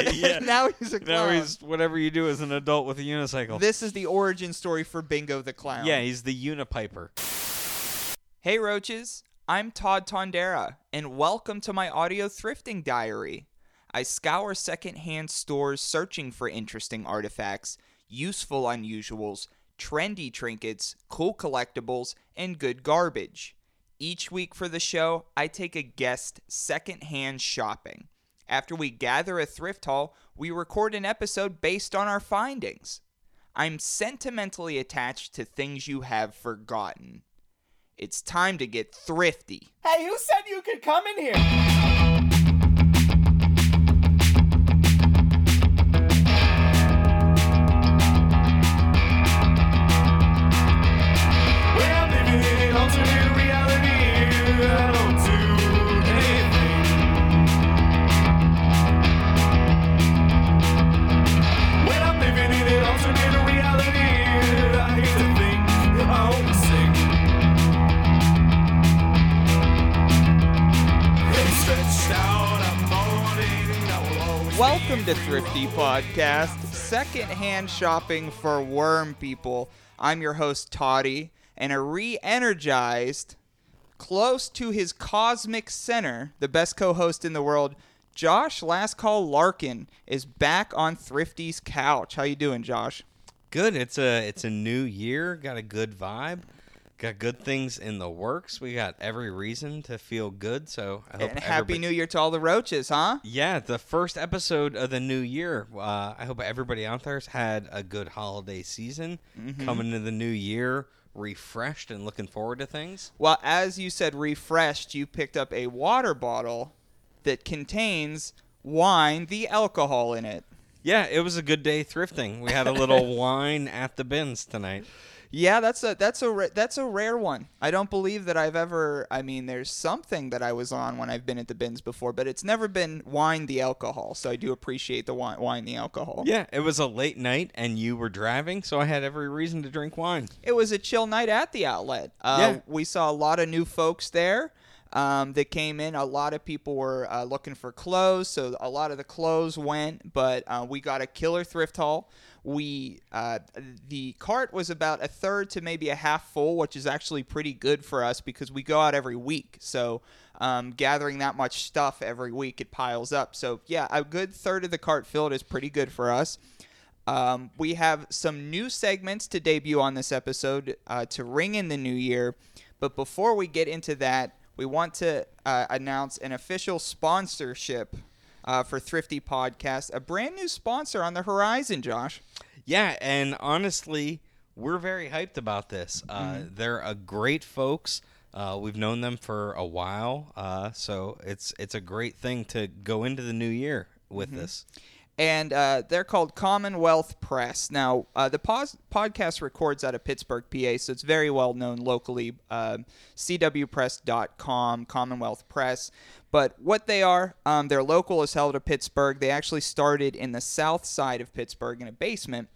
yeah. now he's a Now he's whatever you do as an adult with a unicycle. This is the origin story for Bingo the Clown. yeah, he's the unipiper. Hey Roaches, I'm Todd Tondera, and welcome to my audio thrifting diary. I scour secondhand stores searching for interesting artifacts, useful unusuals, trendy trinkets, cool collectibles, and good garbage. Each week for the show, I take a guest secondhand shopping. After we gather a thrift haul, we record an episode based on our findings. I'm sentimentally attached to things you have forgotten. It's time to get thrifty. Hey, who said you could come in here? Free Thrifty. Podcast, secondhand shopping for worm people. I'm your host, Toddy, and a re energized, close to his cosmic center, the best co host in the world, Josh Last Call Larkin, is back on Thrifty's couch. How you doing, Josh? Good. It's a it's a new year. Got a good vibe. Got good things in the works. We got every reason to feel good. So I hope And Happy New Year to all the roaches, huh? Yeah, the first episode of the new year. Uh, I hope everybody out there's had a good holiday season. Mm-hmm. Coming into the new year, refreshed and looking forward to things. Well, as you said, refreshed, you picked up a water bottle that contains wine, the alcohol in it. Yeah, it was a good day thrifting. We had a little wine at the bins tonight. Yeah, that's a that's a that's a rare one. I don't believe that I've ever. I mean, there's something that I was on when I've been at the bins before, but it's never been wine the alcohol. So I do appreciate the wine, wine the alcohol. Yeah, it was a late night and you were driving, so I had every reason to drink wine. It was a chill night at the outlet. Uh, Yeah. We saw a lot of new folks there um, that came in. A lot of people were uh, looking for clothes, so a lot of the clothes went, but uh, we got a killer thrift haul. We uh, the cart was about a third to maybe a half full, which is actually pretty good for us because we go out every week. So um, gathering that much stuff every week, it piles up. So yeah, a good third of the cart filled is pretty good for us. Um, we have some new segments to debut on this episode uh, to ring in the new year. But before we get into that, we want to uh, announce an official sponsorship uh, for Thrifty Podcast, a brand new sponsor on the horizon, Josh. Yeah, and honestly, we're very hyped about this. Uh, Mm-hmm. They're a great folks. Uh, we've known them for a while, uh, so it's it's a great thing to go into the new year with Mm-hmm. this. And uh, they're called Commonwealth Press. Now, uh, the pos- podcast records out of Pittsburgh, PA, so it's very well known locally. Um CWPress.com, Commonwealth Press. But what they are, um, their local is held at Pittsburgh. They actually started in the south side of Pittsburgh in a basement.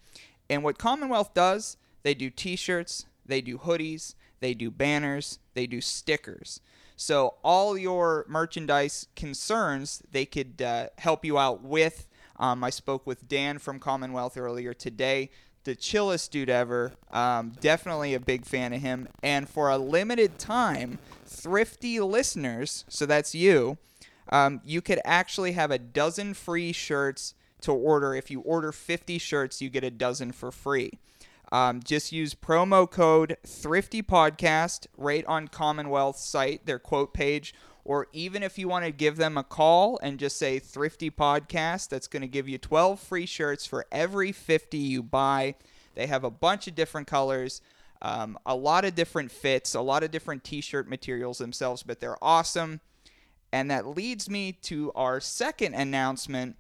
And what Commonwealth does, they do T-shirts, they do hoodies, they do banners, they do stickers. So all your merchandise concerns, they could uh, help you out with. Um, I spoke with Dan from Commonwealth earlier today. The chillest dude ever. Um, definitely a big fan of him. And for a limited time, thrifty listeners, so that's you, um, you could actually have a dozen free shirts to order. If you order 50 shirts, you get a dozen for free. Um, just use promo code Thrifty Podcast right on Commonwealth site, their quote page, or even if you want to give them a call and just say Thrifty Podcast, that's going to give you 12 free shirts for every 50 you buy. They have a bunch of different colors, um, a lot of different fits, a lot of different t shirt materials themselves, but they're awesome. And that leads me to our second announcement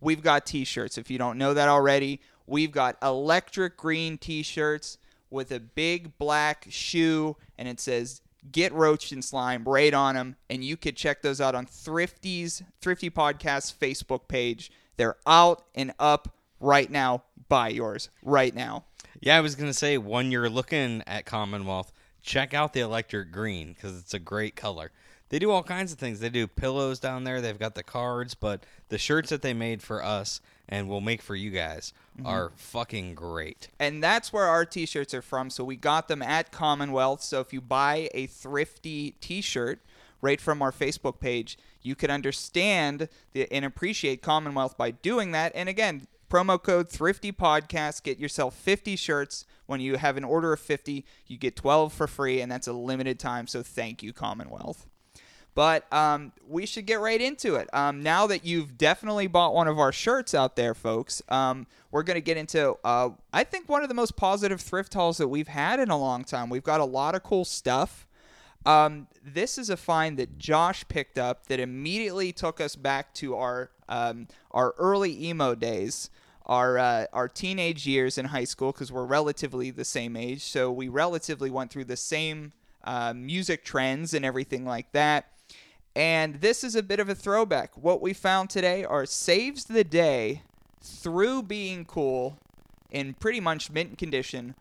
we've got t-shirts if you don't know that already we've got electric green t-shirts with a big black shoe and it says get roached and slime right on them and you could check those out on thrifty's thrifty podcast facebook page they're out and up right now buy yours right now Yeah, I was gonna say when you're looking at Commonwealth, check out the electric green because it's a great color. they do all kinds of things. They do pillows down there. They've got the cards, but the shirts that they made for us and will make for you guys Mm-hmm. are fucking great. and that's where our t-shirts are from so we got them at commonwealth. So if you buy a thrifty t-shirt right from our facebook page you can understand the, and appreciate commonwealth by doing that. And again promo code thrifty podcast get yourself 50 shirts. When you have an order of 50 you get 12 for free and that's a limited time so thank you commonwealth but um, we should get right into it. Um, now that you've definitely bought one of our shirts out there, folks, um, we're going to get into, uh, I think, one of the most positive thrift hauls that we've had in a long time. We've got a lot of cool stuff. Um, this is a find that Josh picked up that immediately took us back to our um, our early emo days, our uh, our teenage years in high school, because we're relatively the same age. So we relatively went through the same uh, music trends and everything like that. And this is a bit of a throwback. What we found today are Saves the Day through being cool in pretty much mint condition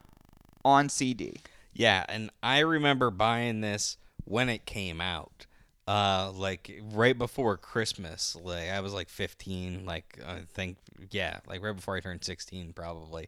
on CD. Yeah, and I remember buying this when it came out. Uh like right before Christmas. Like I was like 15, like I think yeah, like right before I turned 16 probably.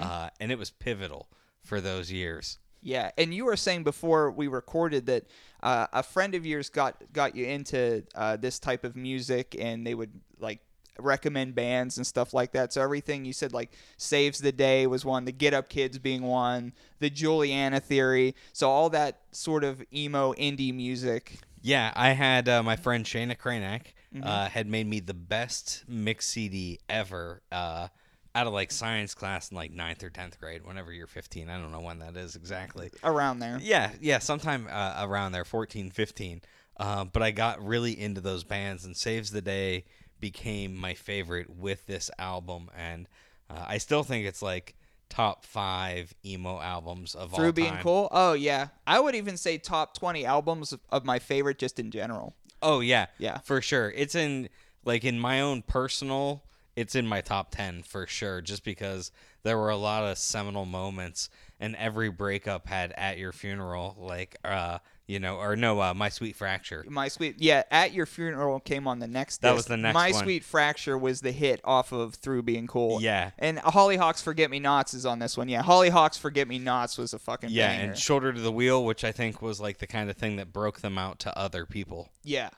Uh and it was pivotal for those years. Yeah, and you were saying before we recorded that uh, a friend of yours got got you into uh, this type of music, and they would like recommend bands and stuff like that. So everything you said, like "Saves the Day" was one, the Get Up Kids being one, the Juliana Theory. So all that sort of emo indie music. Yeah, I had uh, my friend Shayna Kranek uh, had made me the best mix CD ever uh, out of like science class in like ninth or tenth grade. Whenever you're 15, I don't know when that is exactly. Around there. Yeah, yeah, sometime uh, around there, 14, 15. Uh, but I got really into those bands, and Saves the Day became my favorite with this album, and uh, I still think it's like top five emo albums of all Through being time. cool. Oh yeah, I would even say top twenty albums of, of my favorite just in general. Oh yeah, Yeah. for sure. It's in like in my own personal. It's in my top ten for sure, just because there were a lot of seminal moments, and every breakup had "At Your Funeral," like uh, you know, or no, uh, "My Sweet Fracture." My sweet, yeah. At your funeral came on the next. That disc. was the next My one. sweet fracture was the hit off of Through Being Cool. Yeah. and Holly Hox Forget Me Nots is on this one. Yeah, Holly Hox Forget Me Nots was a fucking Yeah, banger. and "Shoulder to the Wheel," which I think was like the kind of thing that broke them out to other people. Yeah.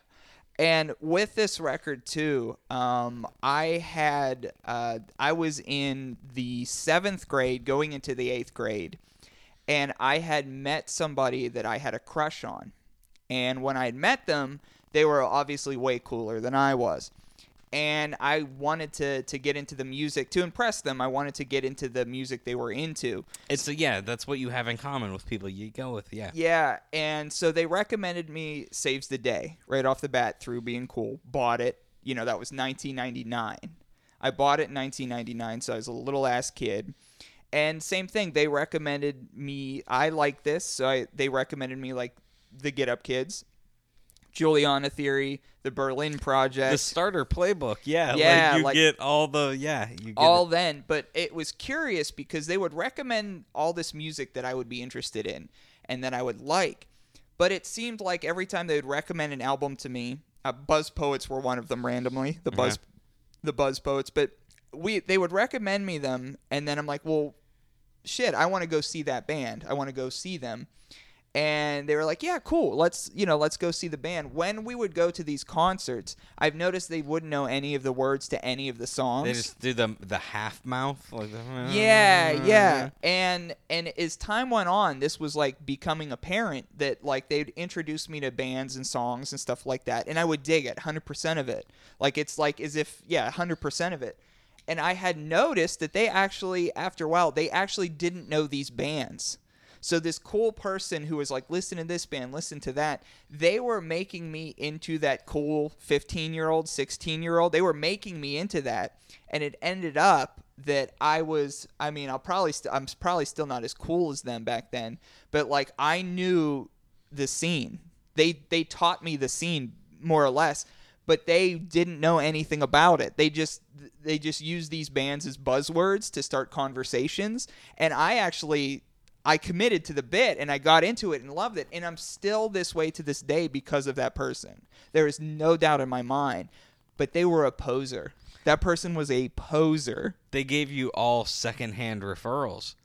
And with this record too, um, I had uh, I was in the seventh grade, going into the eighth grade, and I had met somebody that I had a crush on. And when I had met them, they were obviously way cooler than I was. And I wanted to to get into the music to impress them. I wanted to get into the music they were into. It's yeah, that's what you have in common with people you go with. Yeah, Yeah, and so they recommended me Saves the Day right off the bat through being cool. Bought it. You know, that was 1999. I bought it in 1999, so I was a little ass kid. And same thing, they recommended me. I like this, so I, they recommended me like the Get Up Kids, Juliana Theory, the Berlin Project. the starter playbook. Yeah, Yeah, like you like- get all the yeah, you get all it. then but it was curious because they would recommend all this music that i would be interested in and that i would like but it seemed like every time they would recommend an album to me uh, buzz poets were one of them randomly the buzz the buzz poets but we they would recommend me them and then i'm like well shit i want to go see that band i want to go see them and they were like yeah cool let's you know let's go see the band when we would go to these concerts i've noticed they wouldn't know any of the words to any of the songs They just do the the half mouth like yeah, yeah. And and as time went on, this was like becoming apparent that like they'd introduce me to bands and songs and stuff like that, and I would dig it, hundred percent of it. Like it's like as if yeah, hundred percent of it. And I had noticed that they actually, after a while, they actually didn't know these bands. So this cool person who was like, listen to this band, listen to that, they were making me into that cool 15 year old, 16 year old. They were making me into that. And it ended up that I was, I mean, I'll probably, st- I'm probably still not as cool as them back then, but like I knew the scene. They, they taught me the scene more or less but they didn't know anything about it. They just they just used these bands as buzzwords to start conversations. And I actually I committed to the bit and I got into it and loved it. And I'm still this way to this day because of that person. There is no doubt in my mind. But they were a poser. That person was a poser. They gave you all secondhand referrals.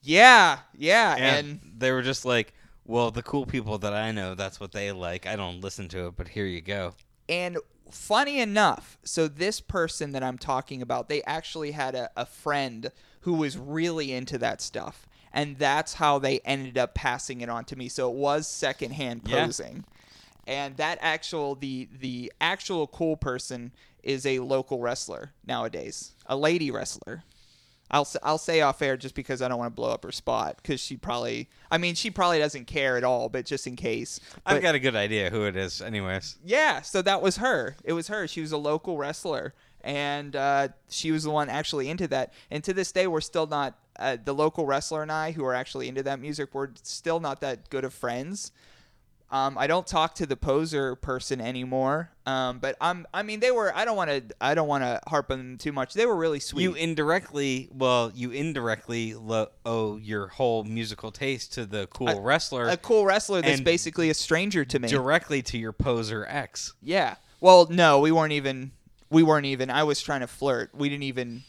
Yeah, yeah. And, And they were just like, well, the cool people that I know, that's what they like. I don't listen to it, but here you go. And funny enough, so this person that I'm talking about, they actually had a, a friend who was really into that stuff. And that's how they ended up passing it on to me. So it was secondhand Yeah. posing. And that actual the the actual cool person is a local wrestler nowadays, a lady wrestler. I'll I'll say off air just because I don't want to blow up her spot because she probably I mean she probably doesn't care at all, but just in case. I've got a good idea who it is, anyways. yeah, so that was her. It was her. She was a local wrestler, and uh, she was the one actually into that. And to this day, we're still not uh, the local wrestler and I, who are actually into that music. We're still not that good of friends. Um, I don't talk to the poser person anymore. Um, but I'm. I mean, they were. I don't want to. I don't want to harp on them too much. They were really sweet. You indirectly, well, you indirectly lo- owe your whole musical taste to the cool wrestler a cool wrestler that's basically a stranger to me. directly to your poser ex. yeah. Well, no, we weren't even. We weren't even. I was trying to flirt. We didn't even.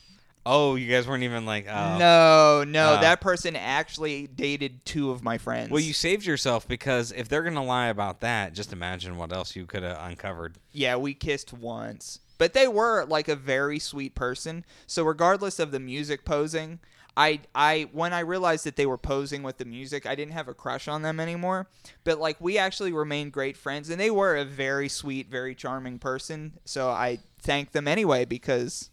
Oh, you guys weren't even like, oh. No, no, Oh. that person actually dated two of my friends. Well, you saved yourself because if they're gonna lie about that, just imagine what else you could have uncovered. yeah, we kissed once, but they were like a very sweet person. So regardless of the music posing, I, I, when I realized that they were posing with the music, I didn't have a crush on them anymore. But like, we actually remained great friends, and they were a very sweet, very charming person. So I thank them anyway because,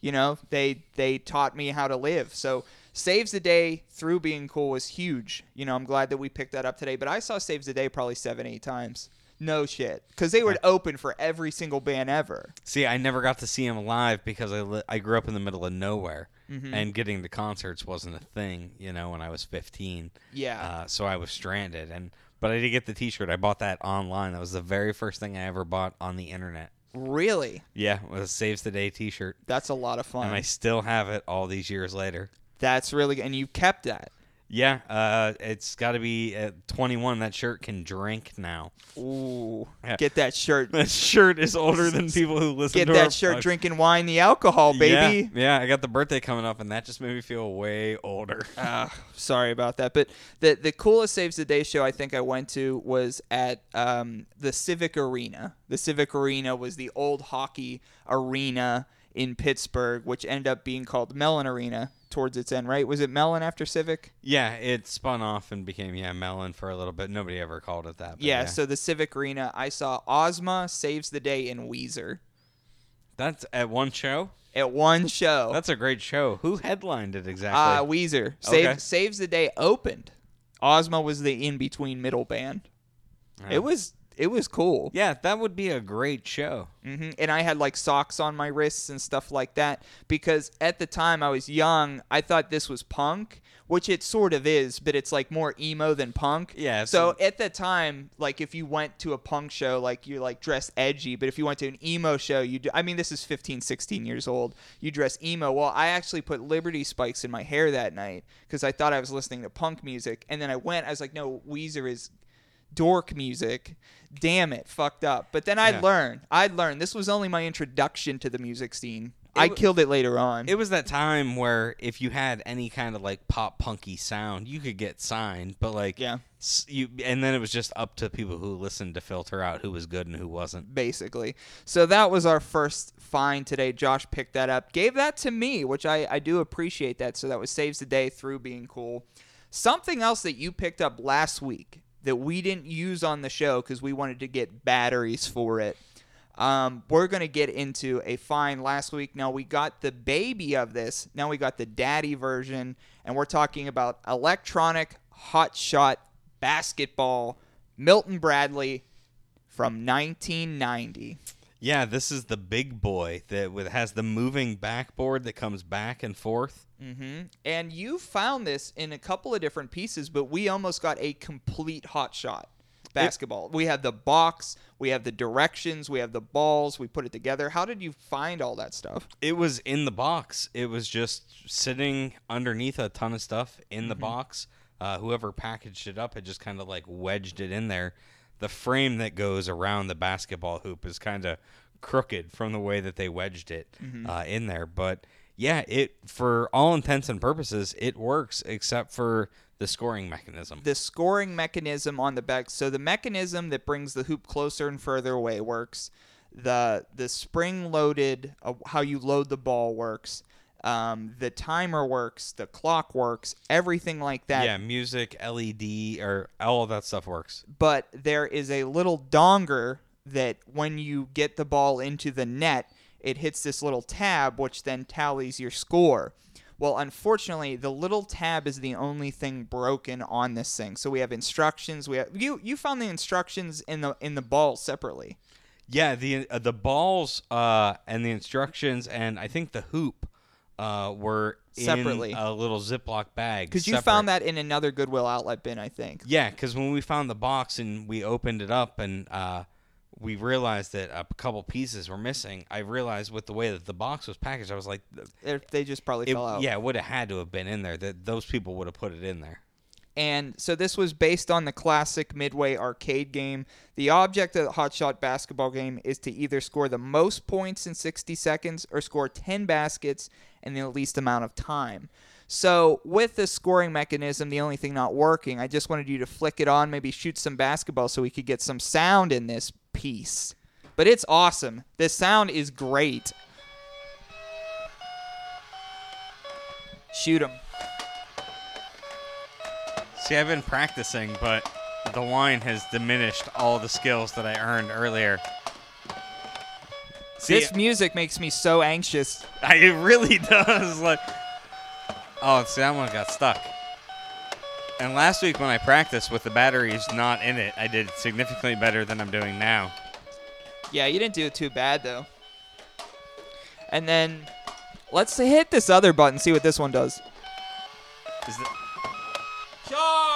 you know, they they taught me how to live. So saves the day through being cool was huge. You know, I'm glad that we picked that up today. But I saw saves the day probably seven, eight times. No shit, because they would open for every single band ever. See, I never got to see him live because I li- I grew up in the middle of nowhere, Mm-hmm. and getting to concerts wasn't a thing. You know, when I was 15. Yeah. Uh, so I was stranded, and but I did get the T-shirt. I bought that online. That was the very first thing I ever bought on the internet. Really, Yeah, it a Saves the Day T-shirt, that's a lot of fun. and I still have it all these years later. That's really good, and you kept that. Yeah, uh, it's got to be at 21. That shirt can drink now. Ooh, Yeah. get that shirt. That shirt is older than people who listen to Get to that shirt. Drinking wine, the alcohol, baby. Yeah, yeah, I got the birthday coming up, and that just made me feel way older. Ah, sorry about that. But the the coolest Saves the Day show I think I went to was at um, the Civic Arena. The Civic Arena was the old hockey arena in Pittsburgh, which ended up being called Mellon Arena towards its end. Right? Was it Mellon after Civic? yeah, it spun off and became yeah Mellon for a little bit. Nobody ever called it that. but Yeah, So the Civic Arena, I saw Ozma, Saves the Day, and Weezer that's at one show. at one show. That's a great show. Who headlined it Uh, exactly? Weezer. Save, Okay. Saves the Day opened. Ozma was the in between middle band. It was it was cool. yeah, that would be a great show. hmm And I had like socks on my wrists and stuff like that because at the time I was young, I thought this was punk, which it sort of is, but it's like more emo than punk. Yeah, So it's- at the time, like if you went to a punk show, like you're like dressed edgy, but if you went to an emo show, you do, I mean this is 15, 16 years old, you dress emo. Well, I actually put Liberty spikes in my hair that night because I thought I was listening to punk music, and then I went, I was like, no, Weezer is dork music. Damn it, fucked up. But then I'd Yeah. learn. I learned. This was only my introduction to the music scene. I wa- killed it later on. It was that time where if you had any kind of like pop punky sound, you could get signed. But like, Yeah. you and then it was just up to people who listened to filter out who was good and who wasn't. basically. So that was our first find today. Josh picked that up, gave that to me, which I, I do appreciate that. So that was saves the day through being cool. Something else that you picked up last week that we didn't use on the show because we wanted to get batteries for it. Um, we're going to get into a find last week. Now we got the baby of this. Now we got the daddy version, and we're talking about electronic hot shot basketball. Milton Bradley from 1990. Yeah, this is the big boy that has the moving backboard that comes back and forth. Hmm And you found this in a couple of different pieces, but we almost got a complete hot shot basketball. we have the box, we have the directions, we have the balls, we put it together. How did you find all that stuff? It was in the box. It was just sitting underneath a ton of stuff in Mm-hmm. the box. uh, whoever packaged it up had just kind of like wedged it in there. The frame that goes around the basketball hoop is kind of crooked from the way that they wedged it uh, in there. But yeah, it for all intents and purposes, it works except for the scoring mechanism. the scoring mechanism on the back. So the mechanism that brings the hoop closer and further away works. The the spring loaded uh, how you load the ball works. Um, the timer works. The clock works. Everything like that. yeah, music, LED, or all of that stuff works. But there is a little donger that when you get the ball into the net, it hits this little tab, which then tallies your score. Well, unfortunately, the little tab is the only thing broken on this thing. So we have instructions. We have you. You found the instructions in the in the ball separately. Yeah, the uh, the balls uh, and the instructions and I think the hoop uh, were Separately. in a little Ziploc bag. Because you found that in another Goodwill outlet bin, I think. Yeah, because when we found the box and we opened it up and uh, we realized that a couple pieces were missing, I realized with the way that the box was packaged, I was like, They're- They just probably it, fell out. yeah, it would have had to have been in there. That those people would have put it in there. And so this was based on the classic Midway arcade game. The object of the Hot Shot basketball game is to either score the most points in 60 seconds or score 10 baskets in the least amount of time. So with the scoring mechanism, the only thing not working, I just wanted you to flick it on, maybe shoot some basketball so we could get some sound in this piece. But it's awesome. This sound is great. Shoot him. See, I've been practicing, but the wine has diminished all the skills that I earned earlier. See, This music makes me so anxious. I, it really does. Like, oh, see, that one got stuck. And last week when I practiced with the batteries not in it, I did significantly better than I'm doing now. Yeah, you didn't do it too bad though. And then let's hit this other button, see what this one does. Is it, Charge!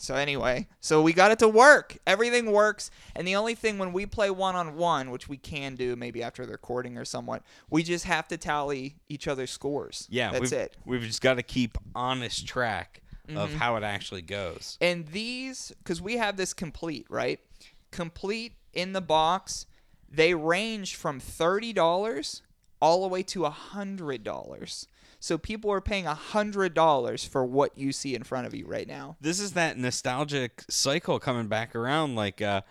So anyway, so we got it to work. Everything works, and the only thing when we play one on one, which we can do maybe after the recording or somewhat, we just have to tally each other's scores. yeah, that's we've, it. We've just got to keep honest track Mm-hmm. of how it actually goes. And these, because we have this complete, right? Complete in the box, they range from $30 all the way to a $100. So people are paying $100 for what you see in front of you right now. This is that nostalgic cycle coming back around. Like, uh,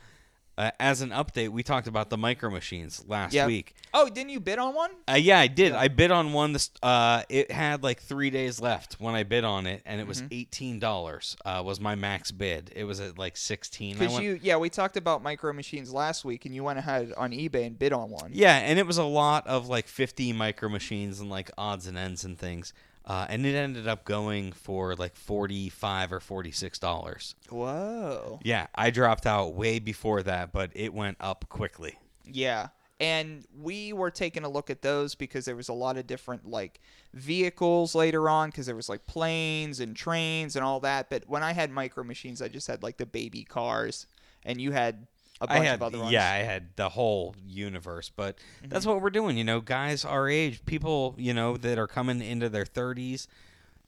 uh, as an update, we talked about the micro machines last Yeah. week. Oh, didn't you bid on one? Uh, yeah, I did. I bid on one. This uh, it had like three days left when I bid on it, and it Mm-hmm. was eighteen dollars. Uh, was my max bid. It was at like sixteen. Because you, yeah, we talked about micro machines last week, and you went ahead on eBay and bid on one. yeah, and it was a lot of like fifty micro machines and like odds and ends and things. Uh, and it ended up going for like forty-five or forty-six dollars. Whoa. Yeah, I dropped out way before that, but it went up quickly. Yeah. And we were taking a look at those because there was a lot of different like vehicles later on because there was like planes and trains and all that. But when I had micro machines, I just had like the baby cars, and you had a bunch I had, of other ones. yeah, I had the whole universe, but mm-hmm. that's what we're doing. You know, guys our age, people, you know, that are coming into their 30s,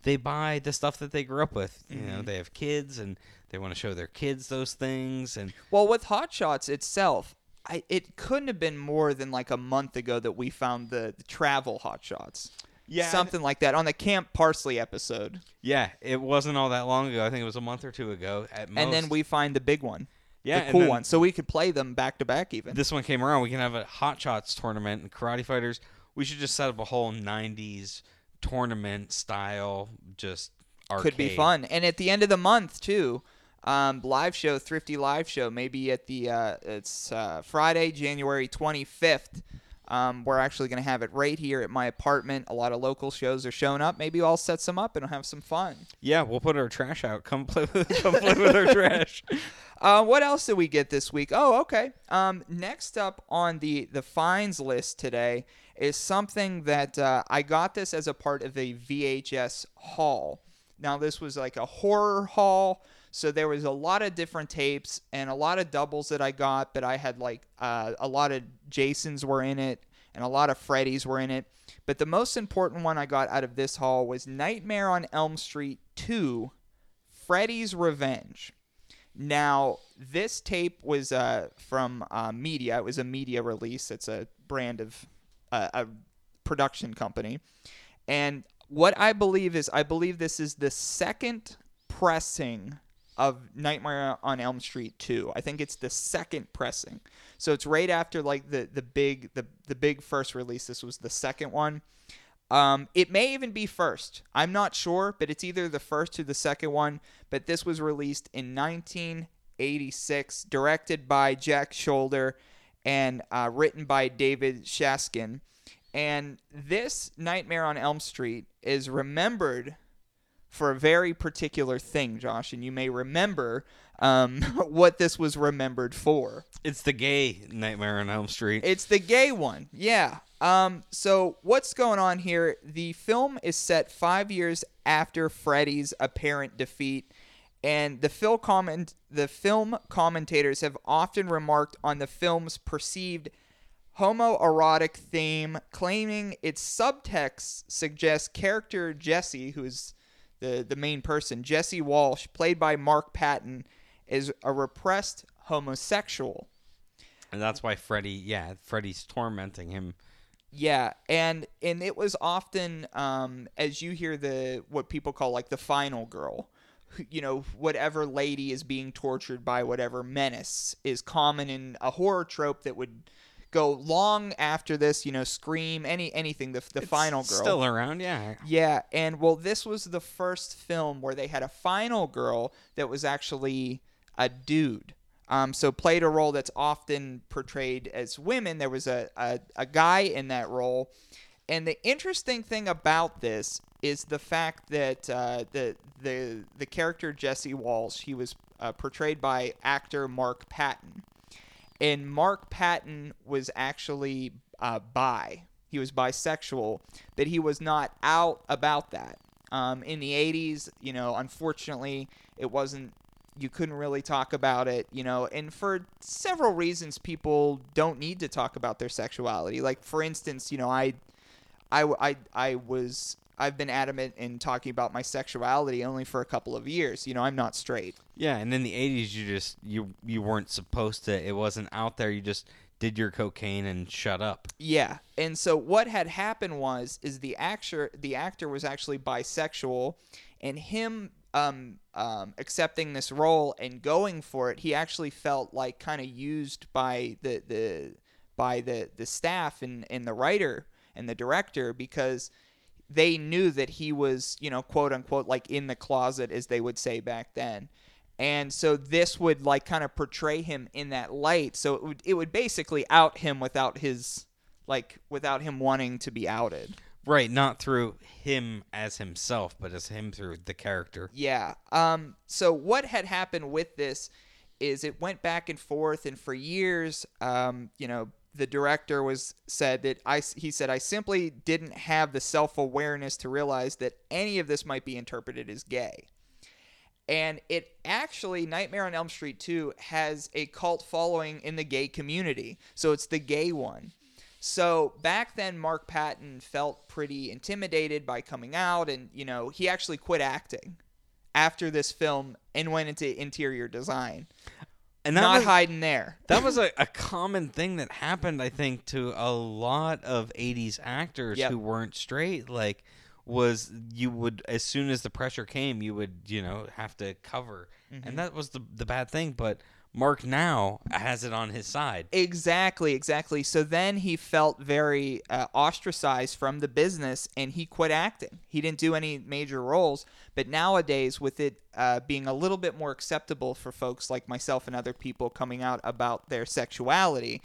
they buy the stuff that they grew up with. You know, mm-hmm. they have kids and they want to show their kids those things. And Well, with Hot Shots itself, I it couldn't have been more than like a month ago that we found the, the travel Hot Shots. Yeah, Something like that on the Camp Parsley episode. yeah, it wasn't all that long ago. I think it was a month or two ago at most. And then we find the big one. Yeah, the cool then one. So we could play them back to back even. This one came around. We can have a Hot Shots tournament and Karate Fighters. We should just set up a whole 90s tournament style, just arcade. could be fun. And at the end of the month too, um, live show, Thrifty live show, maybe at the uh, it's uh, Friday, January twenty fifth. Um, we're actually going to have it right here at my apartment. A lot of local shows are showing up. Maybe I'll set some up and have some fun. Yeah, we'll put our trash out. Come play with, come play with our trash. Uh, what else did we get this week? Oh, okay. Um, next up on the the fines list today is something that uh, I got this as a part of a VHS haul. Now this was like a horror haul, so there was a lot of different tapes and a lot of doubles that I got. But I had like uh, a lot of Jasons were in it, and a lot of Freddys were in it. But the most important one I got out of this haul was Nightmare on Elm Street 2 Freddy's Revenge. Now, this tape was uh, from uh, Media. It was a media release. It's a brand of uh, a production company. And what I believe is, I believe this is the second pressing of Nightmare on Elm Street 2. I think it's the second pressing. So it's right after like the the big the the big first release. This was the second one. Um, it may even be first. I'm not sure, but it's either the first or the second one. But this was released in 1986, directed by Jack Sholder, and uh, written by David Chaskin. And this Nightmare on Elm Street is remembered for a very particular thing, Josh, and you may remember um, what this was remembered for. It's the gay Nightmare on Elm Street. It's the gay one, yeah. Um, so what's going on here? The film is set five years after Freddy's apparent defeat, and the film comment the film commentators have often remarked on the film's perceived homoerotic theme, claiming its subtext suggests character Jesse, who's the the main person, Jesse Walsh, played by Mark Patton, is a repressed homosexual. and that's why Freddy, yeah, Freddy's tormenting him. Yeah, and and it was often um, as you hear the what people call like the final girl, you know, whatever lady is being tortured by whatever menace is common in a horror trope that would go long after this. You know, scream any anything. The the final girl Still around, yeah. yeah, and well, this was the first film where they had a final girl that was actually a dude. Um, so played a role that's often portrayed as women. There was a, a, a guy in that role. And the interesting thing about this is the fact that uh, the, the, the character Jesse Walsh, he was uh, portrayed by actor Mark Patton and Mark Patton was actually uh, bi. He was bisexual, but he was not out about that. Um, in the 80s, you know, unfortunately, it wasn't. You couldn't really talk about it, you know, and for several reasons, people don't need to talk about their sexuality. Like, for instance, you know, I, I, I, I was. I've been adamant in talking about my sexuality only for a couple of years. You know, I'm not straight. Yeah, and in the '80s, you just you you weren't supposed to. It wasn't out there. You just did your cocaine and shut up. Yeah, and so what had happened was is the actor the actor was actually bisexual, and him um, um, accepting this role and going for it, he actually felt like kind of used by the the by the the staff and and the writer and the director because they knew that he was you know quote unquote like in the closet as they would say back then. And so this would like kind of portray him in that light. So it would it would basically out him without his like without him wanting to be outed. Right, not through him as himself, but as him through the character. yeah um so what had happened with this is it went back and forth and for years um you know the director was said that I he said I simply didn't have the self-awareness to realize that any of this might be interpreted as gay and it actually Nightmare on Elm Street 2 has a cult following in the gay community. So it's the gay one. So back then Mark Patton felt pretty intimidated by coming out and you know, he actually quit acting after this film and went into interior design. And that Not was, hiding there. that was a, a common thing that happened, I think, to a lot of '80s actors Yep. who weren't straight. Like, was you would as soon as the pressure came, you would you know have to cover, Mm-hmm. and that was the the bad thing. But Mark now has it on his side. Exactly, exactly. So then he felt very uh, ostracized from the business and he quit acting. He didn't do any major roles. But nowadays, with it uh, being a little bit more acceptable for folks like myself and other people coming out about their sexuality,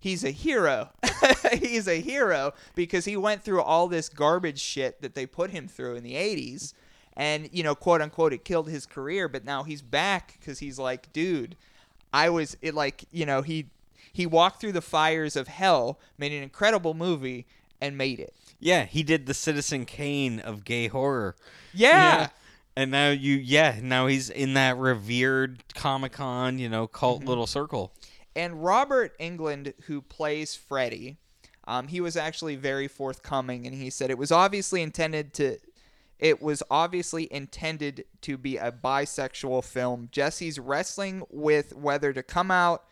he's a hero. he's a hero because he went through all this garbage shit that they put him through in the 80s. And, you know, quote unquote, it killed his career. But now he's back because he's like, dude, I was it like you know he he walked through the fires of hell, made an incredible movie, and made it. Yeah, he did the Citizen Kane of gay horror. Yeah. And now you, yeah, now he's in that revered Comic Con, you know, cult Mm-hmm. little circle. And Robert Englund, who plays Freddy, Um, he was actually very forthcoming, and he said it was obviously intended to. It was obviously intended to be a bisexual film. Jesse's wrestling with whether to come out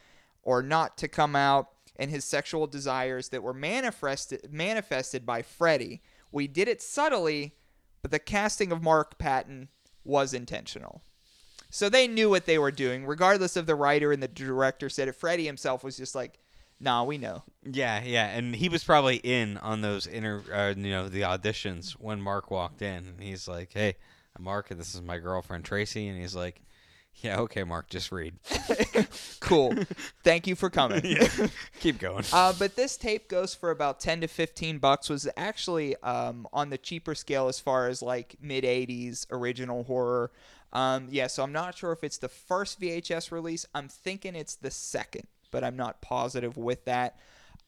or not to come out, and his sexual desires that were manifested manifested by Freddy. We did it subtly, but the casting of Mark Patton was intentional. So they knew what they were doing, regardless of the writer and the director said it. Freddy himself was just like, "Nah, we know." Yeah, yeah, and he was probably in on those inter, uh, you know, the auditions when Mark walked in, and he's like, "Hey, I'm Mark, and this is my girlfriend Tracy," and he's like, "Yeah, okay, Mark, just read, Cool. Thank you for coming. keep going." Uh, but this tape goes for about 10 to 15 bucks. Was actually um, on the cheaper scale as far as like mid 80s original horror. Um, yeah, so I'm not sure if it's the first VHS release. I'm thinking it's the second, but I'm not positive with that.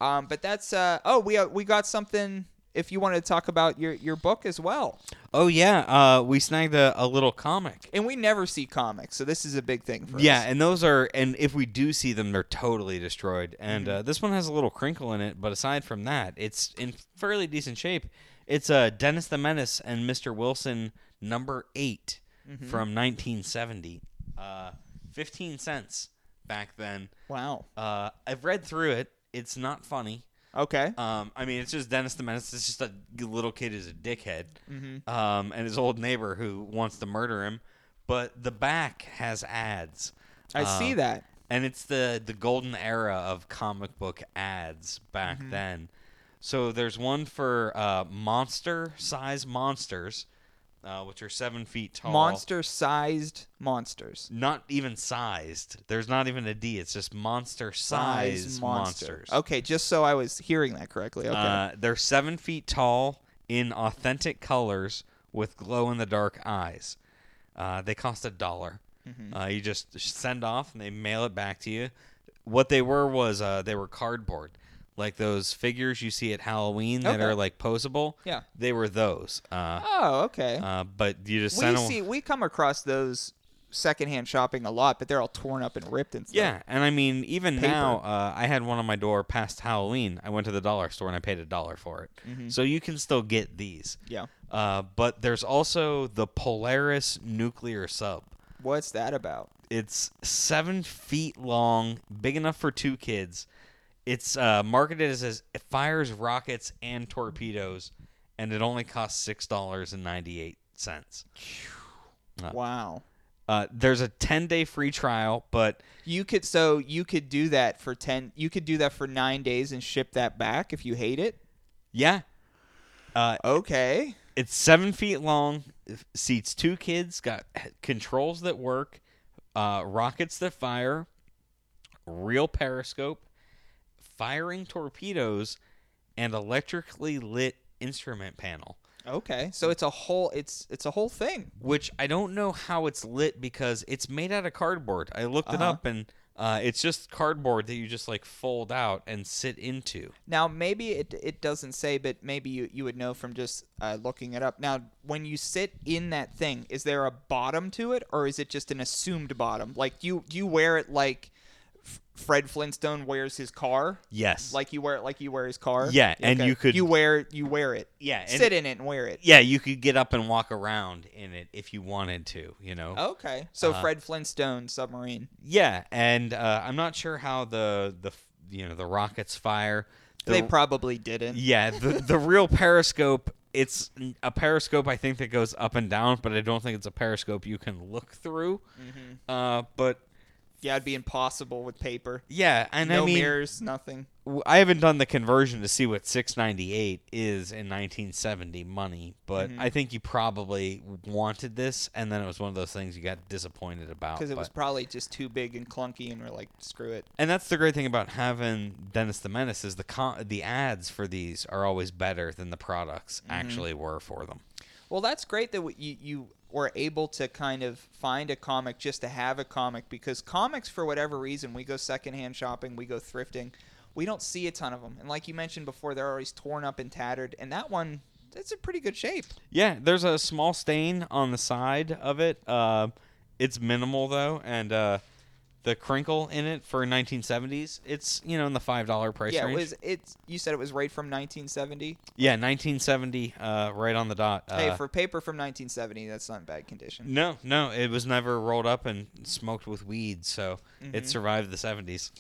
Um, but that's uh, oh we uh, we got something. If you wanted to talk about your your book as well, oh yeah, uh, we snagged a, a little comic. and we never see comics, so this is a big thing for Yeah, us. and those are, and if we do see them, they're totally destroyed. And uh, this one has a little crinkle in it, but aside from that, it's in fairly decent shape. It's uh, Dennis the Menace and Mr. Wilson number 8 from 1970. Uh, 15 cents back then. Wow. Uh, I've read through it. It's not funny. Okay. Um, I mean, it's just Dennis the Menace. It's just a little kid is a dickhead, Mm-hmm. um, and his old neighbor who wants to murder him. But the back has ads. I Uh, see that. and it's the the golden era of comic book ads back Mm-hmm. then. So there's one for uh, monster size monsters, uh, which are seven feet tall. Monster-sized monsters. Not even sized. There's not even a D. It's just monster size monster. monsters. Okay, just so I was hearing that correctly. Okay. Uh, they're seven feet tall in authentic colors with glow in the dark eyes. Uh, they cost a dollar. Mm-hmm. Uh, you just send off and they mail it back to you. What they were was uh, they were cardboard, like those figures you see at Halloween that Okay. are like posable. Yeah. they were those. Uh, oh, okay. uh, but you just we send 'em- see we come across those secondhand shopping a lot, but they're all torn up and ripped and stuff. Yeah, and I mean, even now, uh, I had one on my door past Halloween. I went to the dollar store and I paid a dollar for it. Mm-hmm. So you can still get these. Yeah. Uh, but there's also the Polaris nuclear sub. What's that about? It's seven feet long, big enough for two kids. It's uh, marketed as, as it fires rockets and torpedoes, and it only costs six dollars and ninety eight cents. Uh. Wow. Uh, there's a ten day free trial, but You could so you could do that for 10 you could do that for 9 days and ship that back if you hate it. yeah, uh, Okay. It's seven feet long, seats two kids, got controls that work, uh, rockets that fire, real periscope, firing torpedoes, and electrically lit instrument panel. Okay. So it's a whole it's it's a whole thing. Which I don't know how it's lit because it's made out of cardboard. I looked it Uh-huh. up and uh, it's just cardboard that you just like fold out and sit into. Now maybe it it doesn't say, but maybe you, you would know from just uh, looking it up. Now, when you sit in that thing, is there a bottom to it, or is it just an assumed bottom? Like you do you wear it like Fred Flintstone wears his car? Yes. Like you wear it like you wear his car? Yeah, and you could- you wear you wear it. Yeah, and- sit in it and wear it. yeah, you could get up and walk around in it if you wanted to, you know. Okay, so Uh, Fred Flintstone submarine. Yeah, and uh, I'm not sure how the the you know the rockets fire. The, they probably didn't. yeah, the the real periscope. It's a periscope I think that goes up and down, but I don't think it's a periscope you can look through. Mm-hmm. Uh, but Yeah, it'd be impossible with paper. yeah, and no I mean, mirrors, nothing. I haven't done the conversion to see what 698 is in 1970 money, but Mm-hmm. I think you probably wanted this, and then it was one of those things you got disappointed about. Because it was probably just too big and clunky, and we're like, screw it. And that's the great thing about having Dennis the Menace is the con- the ads for these are always better than the products Mm-hmm. actually were for them. Well, that's great that you you were able to kind of find a comic just to have a comic because comics, for whatever reason, we go secondhand shopping, we go thrifting, we don't see a ton of them. And like you mentioned before, they're always torn up and tattered. And that one, it's in pretty good shape. Yeah, there's a small stain on the side of it. Uh, it's minimal though, and uh, the crinkle in it for 1970s. It's you know in the five dollar price yeah, it range. was. It's you said it was right from 1970. Yeah, 1970, uh, right on the dot. hey, Uh, for paper from 1970, that's not in bad condition. no, no, it was never rolled up and smoked with weed, so Mm-hmm. it survived the 70s.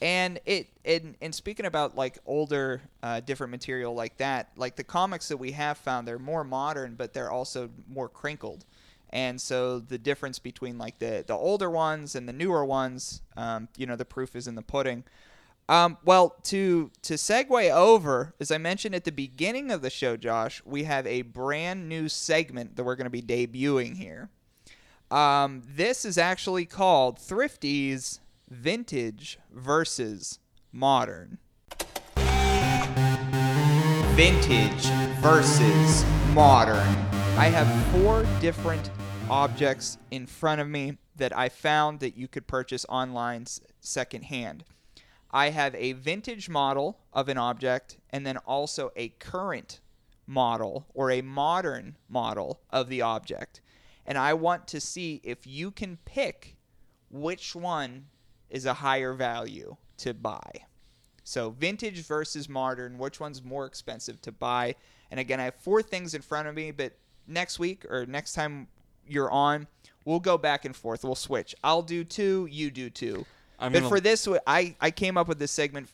And it and, and speaking about like older, uh, different material like that, like the comics that we have found, they're more modern, but they're also more crinkled. And so the difference between like the the older ones and the newer ones, um, you know, the proof is in the pudding. Um, well, to to segue over, as I mentioned at the beginning of the show, Josh, we have a brand new segment that we're going to be debuting here. Um, this is actually called Thrifty's Vintage versus Modern. Vintage versus Modern. I have four different objects in front of me that I found that you could purchase online secondhand. I have a vintage model of an object and then also a current model or a modern model of the object. And I want to see if you can pick which one is a higher value to buy. So vintage versus modern, which one's more expensive to buy? And again, I have four things in front of me, but next week or next time you're on, we'll go back and forth. We'll switch. I'll do two, you do two. I'm but gonna- for this, I I came up with this segment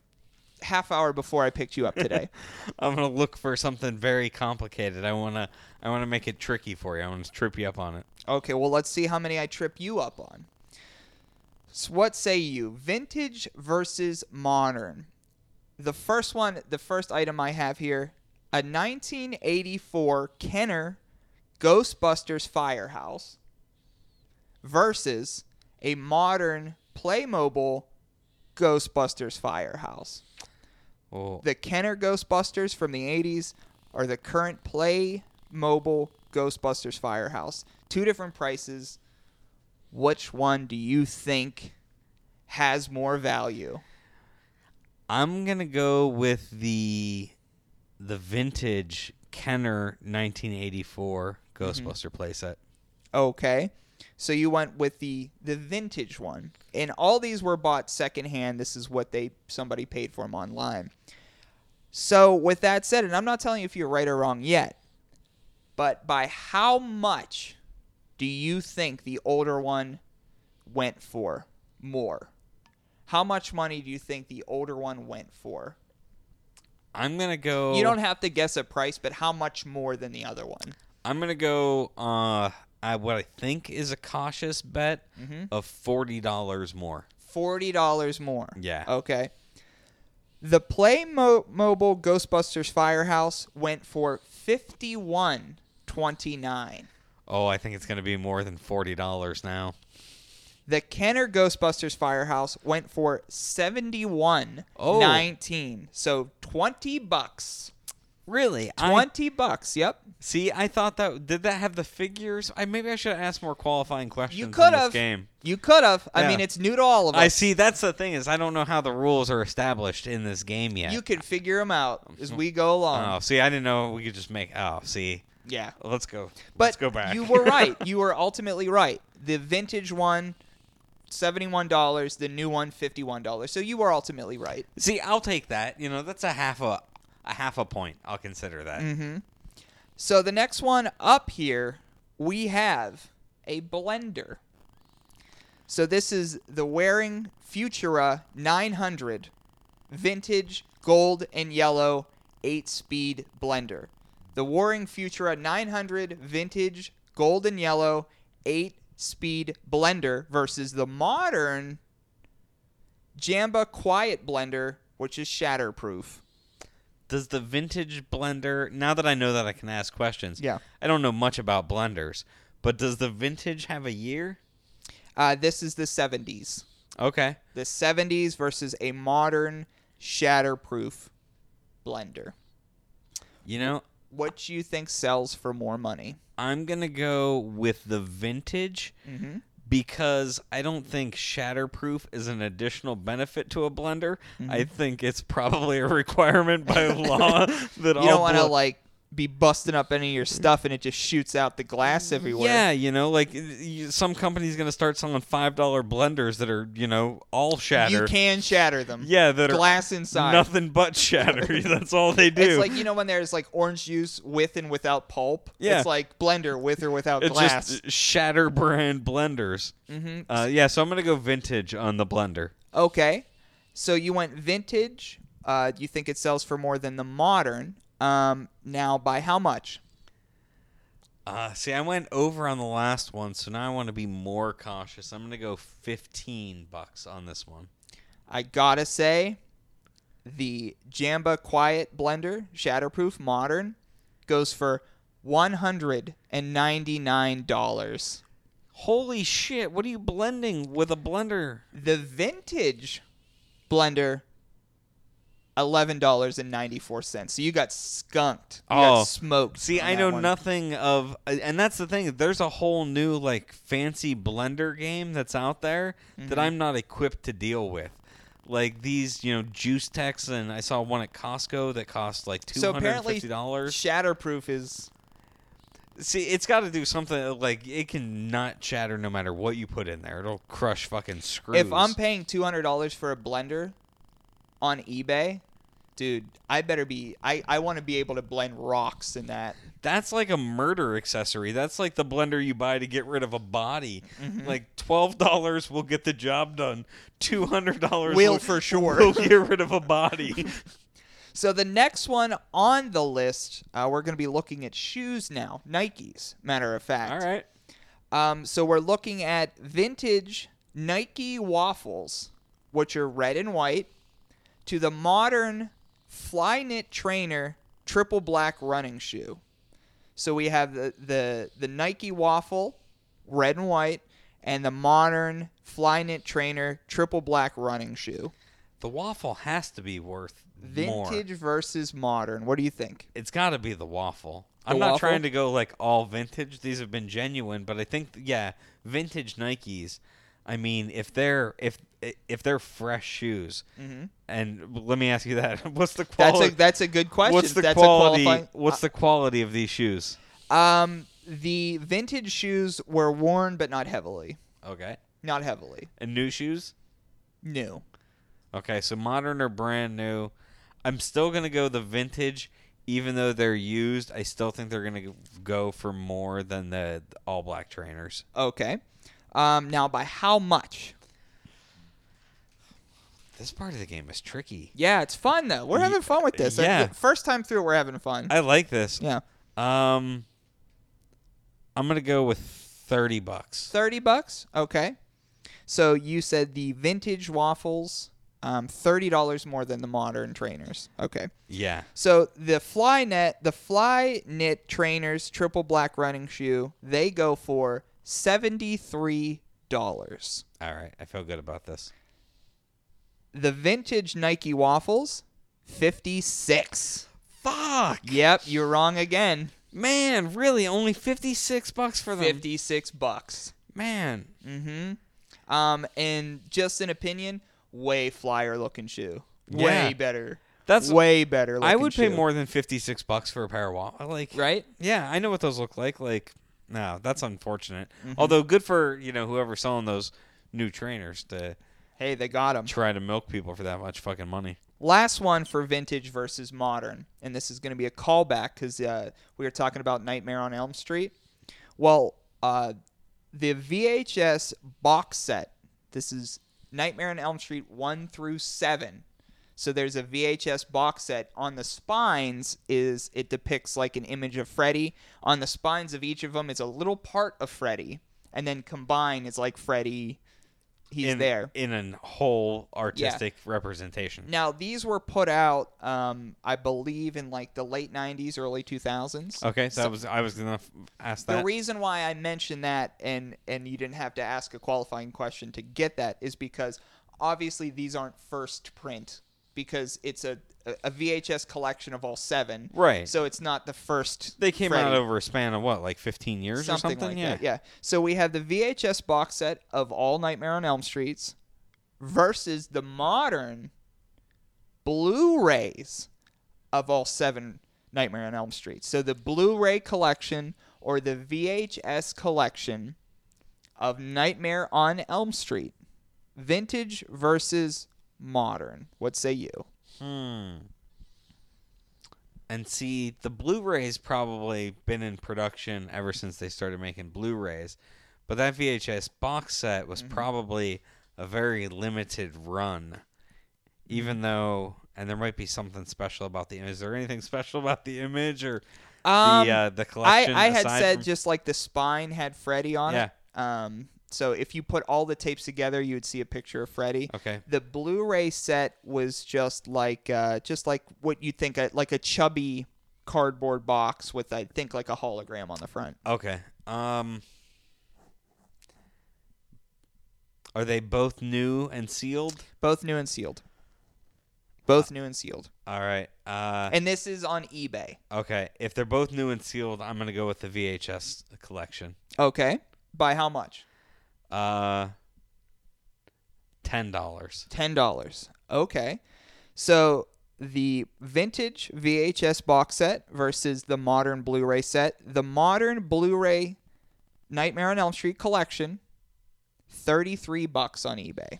half hour before I picked you up today. I'm gonna look for something very complicated. I wanna, I wanna make it tricky for you. I wanna trip you up on it. Okay, well, let's see how many I trip you up on. So what say you? Vintage versus modern. The first one, the first item I have here, a 1984 Kenner Ghostbusters Firehouse versus a modern Playmobil Ghostbusters Firehouse. Well, The Kenner Ghostbusters from the 80s are the current Playmobil Ghostbusters Firehouse. Two different prices. Which one do you think has more value? I'm gonna go with the, the vintage Kenner 1984 Mm-hmm. Ghostbuster playset. Okay. So you went with the the vintage one. And all these were bought secondhand. This is what they somebody paid for them online. So with that said, and I'm not telling you if you're right or wrong yet, but by how much do you think the older one went for more? How much money do you think the older one went for? I'm gonna go. You don't have to guess a price, but how much more than the other one? I'm gonna go. Uh, I, what I think is a cautious bet Mm-hmm. of forty dollars more. Forty dollars more. Yeah. Okay. The Playmobil Ghostbusters Firehouse went for fifty one twenty nine. Oh, I think it's gonna be more than forty dollars now. The Kenner Ghostbusters Firehouse went for seventy one Oh. nineteen. So twenty bucks. Really? Twenty bucks. Yep. see. I thought that did that have the figures? I maybe I should have asked more qualifying questions. You in could this have. game. You could have. I mean, it's new to all of us. I see. That's the thing is I don't know how the rules are established in this game yet. You can figure them out mm-hmm. as we go along. oh, see, I didn't know we could just make. Oh, see. Yeah. Let's go. But Let's go back. you were right. You were ultimately right. The vintage one, seventy-one dollars. The new one, fifty-one dollars. So you were ultimately right. see, I'll take that. You know, that's a half a a half a point. I'll consider that. Mm-hmm. So the next one up here, we have a blender. So this is the Waring Futura 900 vintage gold and yellow 8-speed blender. The Waring Futura 900 vintage gold and yellow 8-speed blender versus the modern Jamba Quiet blender, which is shatterproof. Does the vintage blender? Now that I know that I can ask questions. Yeah. I don't know much about blenders, but does the vintage have a year? Uh, this is the 70s. Okay. the 70s versus a modern shatterproof blender. You know, What do you think sells for more money? I'm gonna go with the vintage Mm-hmm. Because I don't think shatterproof is an additional benefit to a blender. Mm-hmm. I think it's probably a requirement by law that You all don't want to bl- like be busting up any of your stuff and it just shoots out the glass everywhere. Yeah, you know, like some company's gonna start selling five dollar blenders that are, you know, all shatter. You can shatter them. yeah, that are Glass inside. nothing but shatter. That's all they do. It's like you know when there's like orange juice with and without pulp. Yeah. It's like blender with or without It's glass. just shatter brand blenders. Mm-hmm. Uh, yeah, so I'm gonna go vintage on the blender. Okay. So you went vintage. Uh, you think it sells for more than the modern. Um, now by how much? Uh, see, I went over on the last one, so now I want to be more cautious. I'm gonna go 15 bucks on this one. I gotta say, the Jamba Quiet Blender Shatterproof Modern goes for one hundred and ninety nine dollars. Holy shit! What are you blending with a blender? The vintage blender, eleven dollars and ninety four cents. So you got skunked. You got Oh, smoked. See, I know one. nothing of, uh, and that's the thing. There's a whole new like fancy blender game that's out there Mm-hmm. that I'm not equipped to deal with. Like these, you know, juice techs, and I saw one at Costco that cost like two So apparently, fifty dollars. Shatterproof is See, it's got to do something like it can not shatter no matter what you put in there. It'll crush fucking screws. If I'm paying two hundred dollars for a blender on eBay, dude, I better be. I I want to be able to blend rocks in that. That's like a murder accessory. That's like the blender you buy to get rid of a body. Mm-hmm. Like twelve dollars will get the job done. Two hundred dollars Will for sure. will get rid of a body. So the next one on the list, uh, we're going to be looking at shoes now, Nikes. Matter of fact. All right. Um, so we're looking at vintage Nike waffles, which are red and white, to the modern Flyknit Trainer triple black running shoe. So we have the, the, the Nike waffle, red and white, and the modern Flyknit Trainer triple black running shoe. The waffle has to be worth more. Vintage versus modern. What do you think? It's got to be the waffle. The I'm not waffle? trying to go like all vintage. These have been genuine, but I think yeah, vintage Nikes. I mean, if they're if if they're fresh shoes, and let me ask you that: what's the Mm-hmm. That's quality? a that's a good question. what's the that's quality? A qualifying, what's the quality of these shoes? Um, the vintage shoes were worn, but not heavily. Okay, Not heavily. and new shoes. New. Okay, so modern or brand new. I'm still gonna go the vintage, even though they're used. I still think they're gonna go for more than the all black trainers. Okay. Um, now by how much? This part of the game is tricky. Yeah, it's fun though. We're having fun with this. yeah. First time through, we're having fun. I like this. yeah. Um, I'm gonna go with thirty bucks. Thirty bucks. Okay. So you said the vintage waffles, um, thirty dollars more than the modern trainers. Okay. Yeah, So the fly net, the Flyknit trainers triple black running shoe, they go for seventy three dollars. all right. I feel good about this. The vintage Nike waffles, fifty six. Fuck, Yep, you're wrong again. man, really? Only fifty six bucks for them? Fifty six bucks. Man, Mm-hmm. Um, and just an opinion, way flyer looking shoe. Yeah. Way better. that's. way better. I would pay shoe. more than fifty six bucks for a pair of waffles. Like, Right? Yeah, I know what those look like. Like, no, that's unfortunate. Mm-hmm. Although good for you know whoever's selling those new trainers to Hey, they got them. try to milk people for that much fucking money. Last one for vintage versus modern, and this is going to be a callback because uh, we were talking about Nightmare on Elm Street. Well, uh, the VHS box set. This is Nightmare on Elm Street one through seven. So there's a VHS box set. On the spines is it depicts like an image of Freddy. On the spines of each of them is a little part of Freddy, and then combined is like Freddy. He's in, there. in a whole artistic representation. Now these were put out, um, I believe, in like the late '90s, early 2000s. Okay, so, that was I was gonna ask that. The reason why I mentioned that, and and you didn't have to ask a qualifying question to get that, is because obviously these aren't first print because it's a a VHS collection of all seven. Right. So it's not the first. they came Freddy. out over a span of what, like 15 years something, or something? like yeah. that. Yeah. So we have the VHS box set of all Nightmare on Elm Streets versus the modern Blu-rays of all seven Nightmare on Elm Street. So the Blu-ray collection or the VHS collection of Nightmare on Elm Street, vintage versus modern. What say you? Hmm. And see, the Blu-ray's probably been in production ever since they started making Blu-rays, but that VHS box set was probably a very limited run. Even though, and there might be something special about the image. Is there anything special about the image or Um, the uh, the I, collection? I had said from- just like the spine had Freddy on Yeah. it. Um, so if you put all the tapes together, you would see a picture of Freddy. Okay. The Blu-ray set was just like uh, just like what you'd think a, like a chubby cardboard box with I think like a hologram on the front. Okay. Um. Are they both new and sealed? Both new and sealed. Both new and sealed. All right. Uh. And this is on eBay. Okay. If they're both new and sealed, I'm gonna go with the VHS collection. Okay. By how much? Uh. Ten dollars. Ten dollars. Okay. So the vintage VHS box set versus the modern Blu-ray set. The modern Blu-ray Nightmare on Elm Street collection, thirty-three bucks on eBay.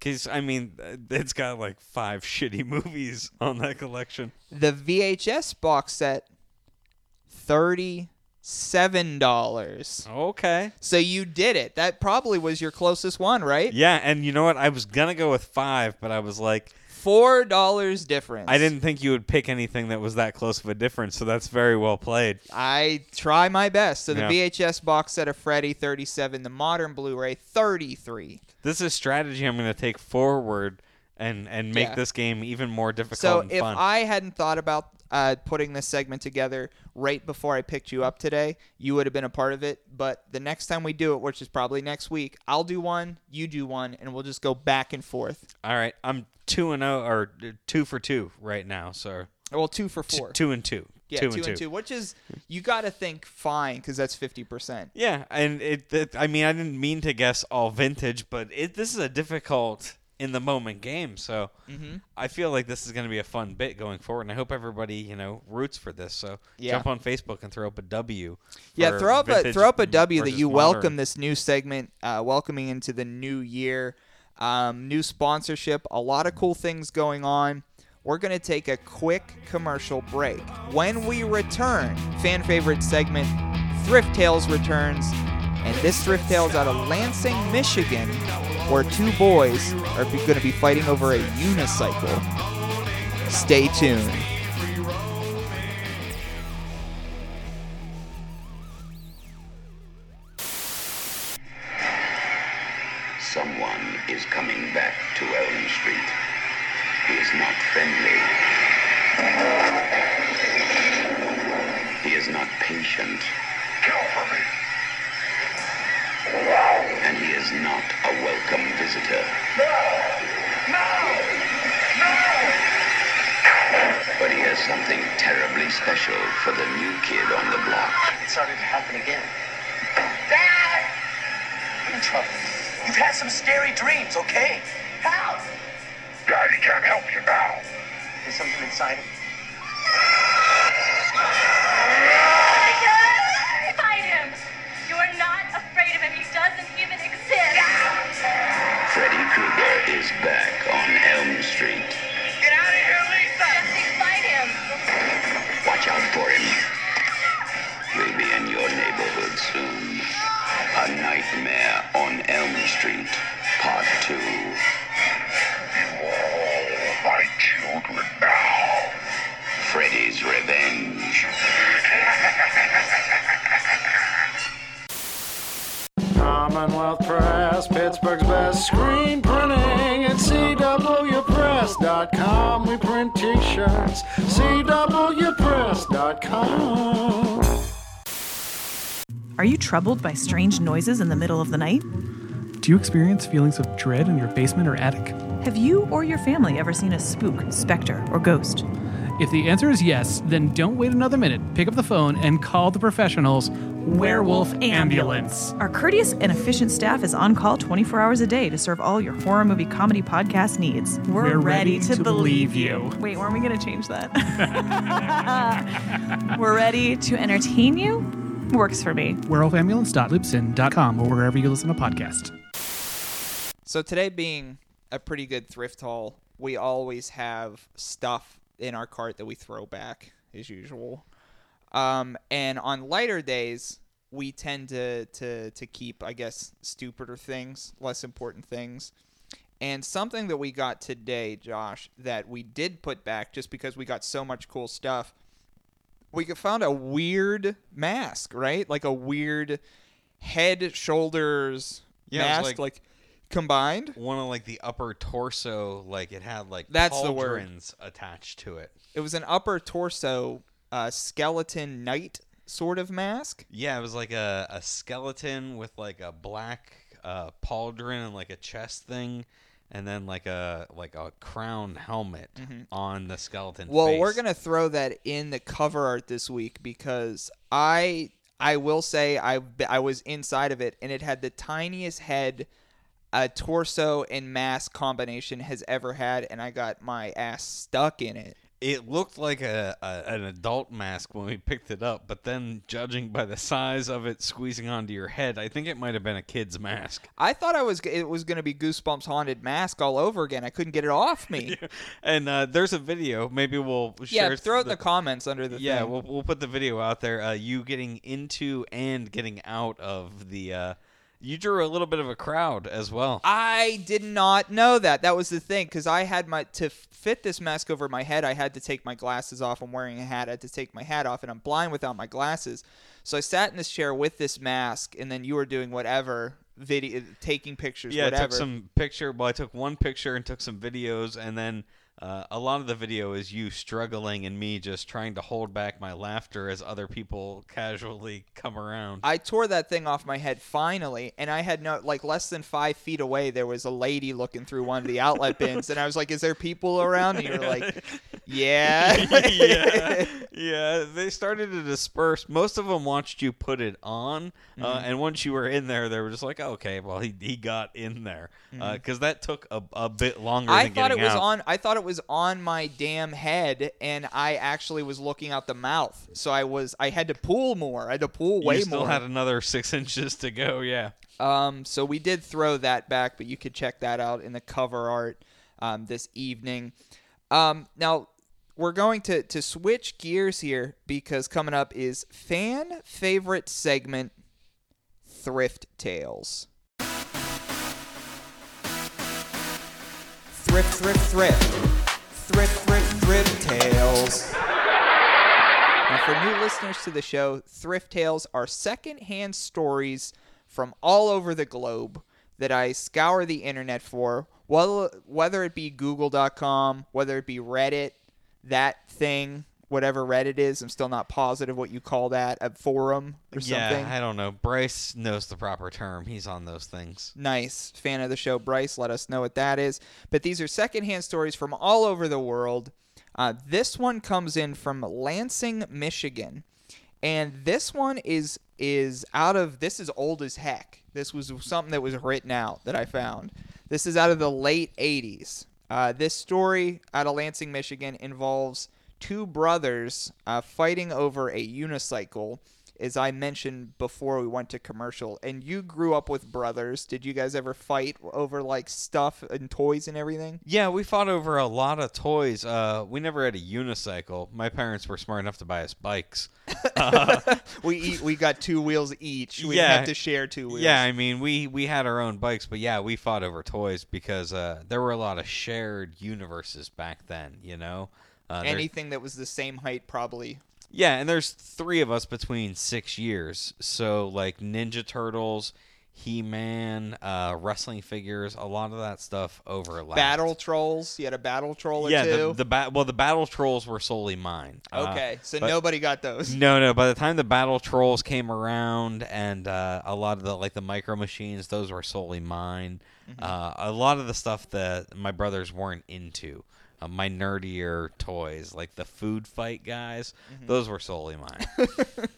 Cause I mean, it's got like five shitty movies on that collection. The VHS box set, thirty-seven dollars. Okay. So you did it. That probably was your closest one, right? Yeah, and you know what? I was gonna go with five, but I was like, Four dollars difference. I didn't think you would pick anything that was that close of a difference. So that's very well played. I try my best. So the Yeah. VHS box set of Freddy 37, the modern Blu-ray 33. This is a strategy I'm gonna take forward and and make Yeah. this game even more difficult So and if fun. I hadn't thought about uh, putting this segment together right before I picked you up today, you would have been a part of it. But the next time we do it, which is probably next week, I'll do one, you do one, and we'll just go back and forth. All right, I'm two and zero or uh, two for two right now. So Well, two for t- four. two and two. yeah, two, two, and two. two, which is you got to think fine because that's fifty percent. Yeah, and it, it. I mean, I didn't mean to guess all vintage, but it. This is a difficult in the moment game, so Mm-hmm. I feel like this is going to be a fun bit going forward, and I hope everybody you know roots for this. So Yeah. jump on Facebook and throw up a W. Yeah, throw up a throw up a W that you modern. welcome this new segment, uh, welcoming into the new year, um, new sponsorship, a lot of cool things going on. We're gonna take a quick commercial break. When we return, fan favorite segment, Thrift Tales returns, and this Thrift Tales out of Lansing, Michigan, where two boys are going to be fighting over a unicycle. Stay tuned. Someone is coming back to Elm Street. He is not friendly. He is not patient. Not a welcome visitor. No! No! No! But he has something terribly special for the new kid on the block. It started to happen again. Dad! I'm in trouble. You've had some scary dreams, okay? Help! Daddy can't help you now. There's something inside him. Troubled by strange noises in the middle of the night? Do you experience feelings of dread in your basement or attic? Have you or your family ever seen a spook, specter, or ghost? If the answer is yes, then don't wait another minute. Pick up the phone and call the professionals Werewolf Ambulance. Our courteous and efficient staff is on call 24 hours a day to serve all your horror movie comedy podcast needs. We're, We're ready to believe you. Wait, weren't we going to change that? We're ready to entertain you? Works for me. Werewolfambulance.libsyn.com or wherever you listen to podcasts. So today being a pretty good thrift haul, we always have stuff in our cart that we throw back as usual. Um, and on lighter days, we tend to, to to keep, I guess, stupider things, less important things. And something that we got today, Josh, that we did put back just because we got so much cool stuff. We found a weird mask, right? Like a weird head, shoulders Yeah, it was mask, like- like combined. One of like the upper torso, like it had like That's the word. pauldrons attached to it. It was an upper torso uh, skeleton knight sort of mask. Yeah, it was like a, a skeleton with like a black uh, pauldron and like a chest thing, and then like a like a crown helmet on the skeleton. Mm-hmm. Well, face. we're gonna throw that in the cover art this week because I I will say I I was inside of it and it had the tiniest head a torso and mask combination has ever had, and I got my ass stuck in it. It looked like a, a an adult mask when we picked it up, but then judging by the size of it squeezing onto your head, I think it might have been a kid's mask. I thought I was it was gonna be Goosebumps haunted mask all over again. I couldn't get it off me. And uh, there's a video. Maybe we'll yeah, throw it in the comments under the yeah, thing. we'll we'll put the video out there. Uh, you getting into and getting out of the. Uh, you drew a little bit of a crowd as well. I did not know that. That was the thing because I had my to fit this mask over my head. I had to take my glasses off. I'm wearing a hat. I had to take my hat off, and I'm blind without my glasses. So I sat in this chair with this mask, and then you were doing whatever video, taking pictures, yeah, I took some picture. Well, I took one picture and took some videos, and then uh, a lot of the video is you struggling and me just trying to hold back my laughter as other people casually come around. I tore that thing off my head finally, and I had no like less than five feet away. There was a lady looking through one of the outlet bins, and I was like, "Is there people around?" And you were like, "Yeah." yeah, yeah. They started to disperse. Most of them watched you put it on, uh, Mhm. and once you were in there, they were just like, "Okay, well, he, he got in there," because that took a, a bit longer. I thought it was out. on. I thought it was on my damn head, and I actually was looking out the mouth. So I was. I had to pull more. I had to pull way you still more. had another six inches to go. Yeah. Um, so we did throw that back, but you could check that out in the cover art um, this evening. Um, now we're going to to switch gears here because coming up is fan favorite segment, thrift tales. Thrift, thrift, thrift, thrift, thrift, thrift tales. Now, for new listeners to the show, Thrift Tales are secondhand stories from all over the globe that I scour the internet for, well, whether it be Google.com, whether it be Reddit, that thing, whatever Reddit is. I'm still not positive what you call that, a forum or Yeah, something. I don't know. Bryce knows the proper term. He's on those things. Nice. Fan of the show, Bryce. Let us know what that is. But these are secondhand stories from all over the world. Uh, this one comes in from Lansing, Michigan. And this one is is out of this is old as heck. This was something that was written out that I found. This is out of the late 80s. Uh, this story out of Lansing, Michigan involves two brothers uh, fighting over a unicycle as I mentioned before we went to commercial, and you grew up with brothers. Did you guys ever fight over like stuff and toys and everything? Yeah, we fought over a lot of toys. Uh, we never had a unicycle. My parents were smart enough to buy us bikes. we eat, we got two wheels each. We yeah, didn't have to share two wheels. Yeah, I mean, we we had our own bikes, but yeah, we fought over toys because uh, there were a lot of shared universes back then. You know, uh, anything that was the same height probably. Yeah, and there's three of us between six years. So like Ninja Turtles, He Man, uh, wrestling figures, a lot of that stuff overlapped. Battle trolls. You had a battle troll or yeah, two. the, the ba- well, the battle trolls were solely mine. Uh, okay, so nobody got those. No, no. By the time the battle trolls came around, and uh, a lot of the like the micro machines, those were solely mine. Mm-hmm. Uh, a lot of the stuff that my brothers weren't into, uh, my nerdier toys, like the food fight guys, Mm-hmm. those were solely mine.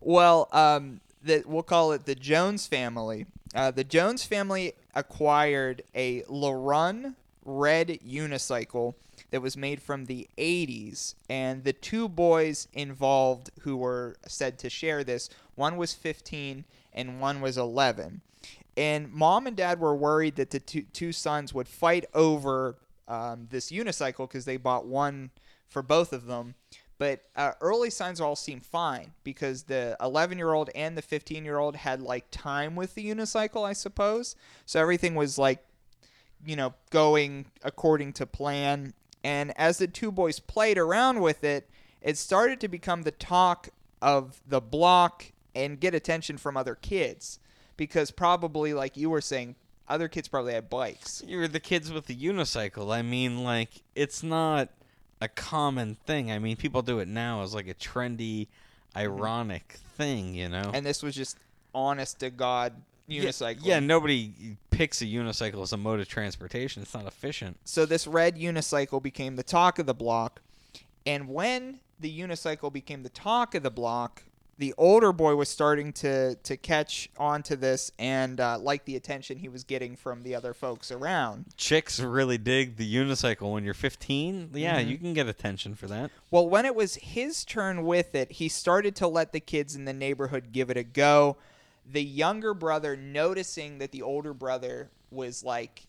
Well, um, that we'll call it the Jones family. Uh, the Jones family acquired a Larun red unicycle that was made from the 80s, and the two boys involved who were said to share this one was 15 and one was 11. And mom and dad were worried that the two, two sons would fight over um, this unicycle because they bought one for both of them. But uh, early signs all seemed fine because the 11 year old and the 15 year old had like time with the unicycle, I suppose. So everything was like, you know, going according to plan. And as the two boys played around with it, it started to become the talk of the block and get attention from other kids because probably, like you were saying, other kids probably had bikes. You're the kids with the unicycle. I mean, like, it's not a common thing. I mean, people do it now as like a trendy, mm-hmm. ironic thing, you know? And this was just honest to God Yeah- unicycle. Yeah, nobody picks a unicycle as a mode of transportation. It's not efficient. So this red unicycle became the talk of the block. And when the unicycle became the talk of the block, the older boy was starting to, to catch on to this and uh, like the attention he was getting from the other folks around. Chicks really dig the unicycle when you're 15. Yeah, Mhm. you can get attention for that. Well, when it was his turn with it, he started to let the kids in the neighborhood give it a go. The younger brother, noticing that the older brother was like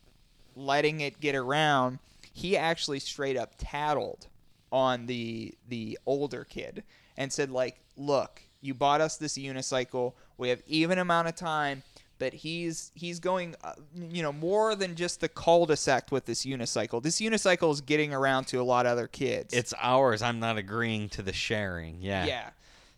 letting it get around, he actually straight up tattled on the the older kid and said like, "Look, you bought us this unicycle. We have even amount of time." But he's he's going, uh, you know, more than just the cul-de-sac with this unicycle. This unicycle is getting around to a lot of other kids. It's ours. I'm not agreeing to the sharing. Yeah. Yeah.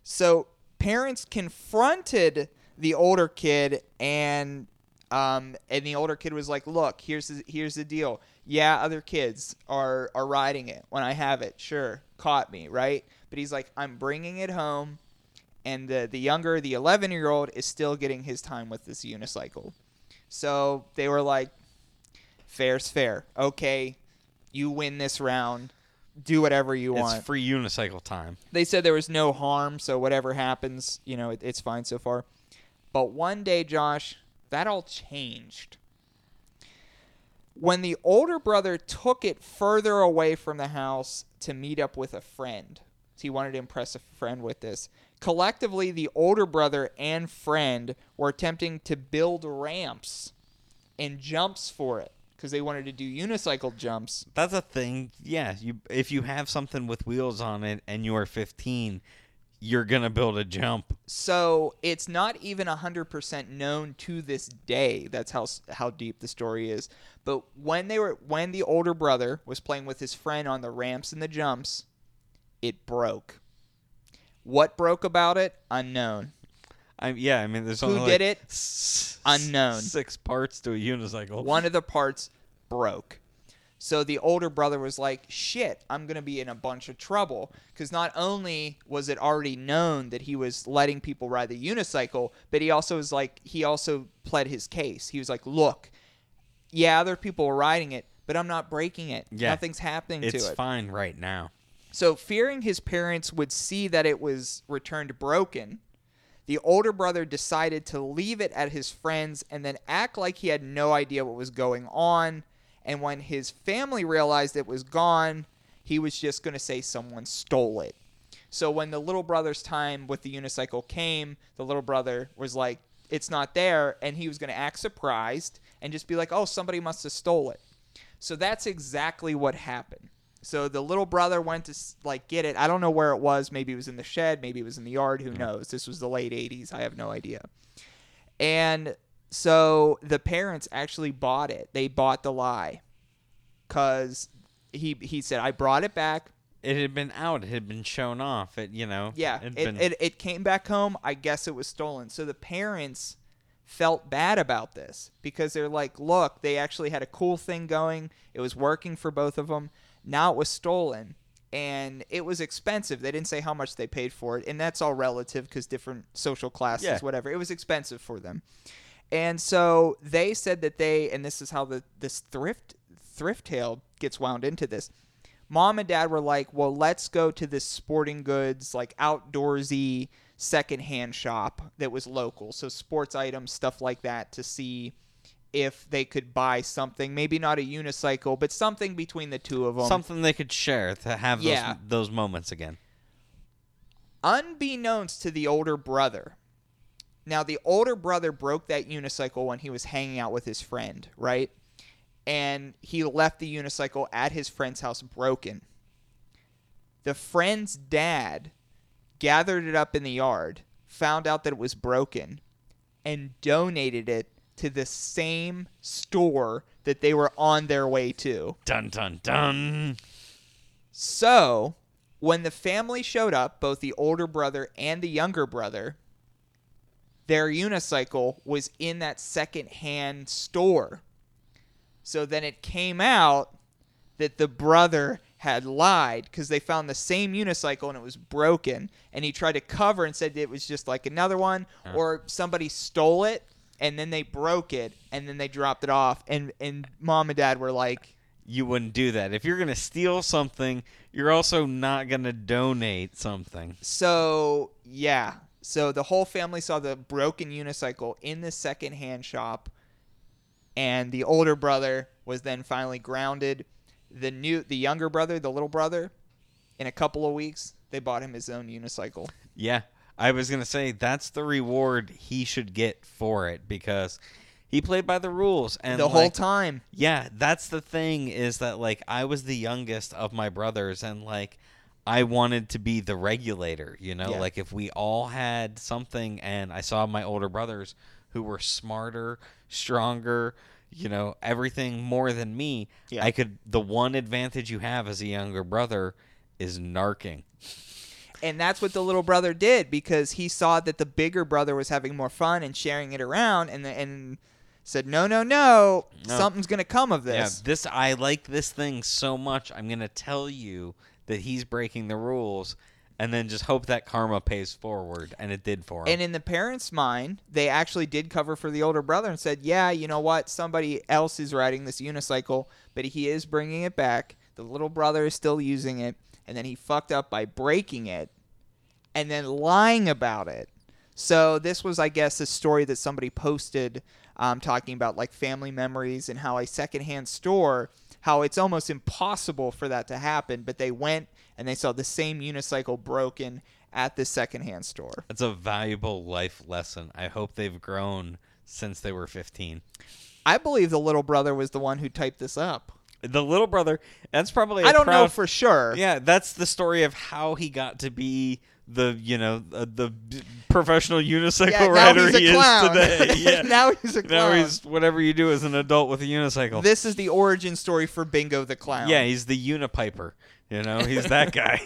So parents confronted the older kid and um and the older kid was like, "Look, here's the, here's the deal. Yeah, other kids are are riding it when I have it. Sure, caught me, right? But he's like, I'm bringing it home, and the the younger, the 11 year old, is still getting his time with this unicycle. So they were like, fair's fair. Okay, you win this round. Do whatever you It's want free unicycle time. they said there was no harm, so whatever happens, you know, it, it's fine so far. But one day, Josh, that all changed. When the older brother took it further away from the house to meet up with a friend, so he wanted to impress a friend with this. Collectively, the older brother and friend were attempting to build ramps and jumps for it because they wanted to do unicycle jumps. That's a thing. Yeah, you if you have something with wheels on it and you're 15, you're gonna build a jump. So it's not even 100% known to this day. That's how how deep the story is. But when they were when the older brother was playing with his friend on the ramps and the jumps, it broke. What broke about it? Unknown. I yeah, I mean, there's Who only did like it? s- Unknown. Six parts to a unicycle. Oh. One of the parts broke. So the older brother was like, shit, I'm going to be in a bunch of trouble. Because not only was it already known that he was letting people ride the unicycle, but he also was like, he also pled his case. He was like, look, yeah, other people were riding it, but I'm not breaking it. Yeah. Nothing's happening It's to it. fine right now. So, fearing his parents would see that it was returned broken, the older brother decided to leave it at his friend's and then act like he had no idea what was going on. And when his family realized it was gone, he was just going to say someone stole it. So, when the little brother's time with the unicycle came, the little brother was like, It's not there. And he was going to act surprised and just be like, Oh, somebody must have stole it. So that's exactly what happened. So the little brother went to like get it. I don't know where it was. Maybe it was in the shed. Maybe it was in the yard. Who mm-hmm. knows? This was the late '80s. I have no idea. And so the parents actually bought it. They bought the lie, cause he he said I brought it back. It had been out. It had been shown off. It you know. Yeah, it, been- it, it came back home. I guess it was stolen. So the parents felt bad about this because they're like, look, they actually had a cool thing going. It was working for both of them. Now it was stolen. And it was expensive. They didn't say how much they paid for it. And that's all relative because different social classes, Yeah. whatever. It was expensive for them. And so they said that they, and this is how the this thrift thrift tale gets wound into this. mom and dad were like, "Well, let's go to this sporting goods like outdoorsy secondhand shop that was local, so sports items, stuff like that, to see." If they could buy something, maybe not a unicycle, but something between the two of them. Something they could share to have Yeah. those those moments again. unbeknownst to the older brother. Now, the older brother broke that unicycle when he was hanging out with his friend, right? And he left the unicycle at his friend's house broken. The friend's dad gathered it up in the yard, found out that it was broken, and donated it to the same store that they were on their way to. Dun dun dun. So, when the family showed up, both the older brother and the younger brother, their unicycle was in that secondhand store. So then it came out that the brother had lied because they found the same unicycle and it was broken. And he tried to cover and said it was just like another one, or somebody stole it and then they broke it and then they dropped it off. And, and mom and dad were like, You wouldn't do that. If you're gonna steal something, you're also not gonna donate something. So yeah, so the whole family saw the broken unicycle in the secondhand shop, and the older brother was then finally grounded. The new, the younger brother, the little brother, in a couple of weeks, they bought him his own unicycle. Yeah, I was gonna say that's the reward he should get for it because he played by the rules and the whole time. Yeah, that's the thing is that like I was the youngest of my brothers and like I wanted to be the regulator, you know? Yeah. Like if we all had something and I saw my older brothers who were smarter, stronger, you know, everything more than me, Yeah. I could the one advantage you have as a younger brother is narking. And that's what the little brother did because he saw that the bigger brother was having more fun and sharing it around, and and said, "No, no, no, No. something's gonna come of Yeah, this." this I like this thing so much. I'm gonna tell you that he's breaking the rules, and then just hope that karma pays forward, and it did for him. And in the parents' mind, they actually did cover for the older brother and said, "Yeah, you know what? Somebody else is riding this unicycle, but he is bringing it back. The little brother is still using it, and then he fucked up by breaking it, and then lying about it." So this was, I guess, a story that somebody posted, um, talking about like family memories and how a secondhand store, how it's almost impossible for that to happen, but they went and they saw the same unicycle broken at the secondhand store. That's a valuable life lesson. I hope they've grown since they were 15. I believe the little brother was the one who typed this up. The little brother, that's probably. I I don't know for sure. Yeah, that's the story of how he got to be the you know uh, the professional unicycle Yeah, now rider he's a he clown. is today. Yeah, Now he's a Now clown. he's whatever you do as an adult with a unicycle. This is the origin story for Bingo the Clown. yeah, he's the unipiper. You know, he's that guy.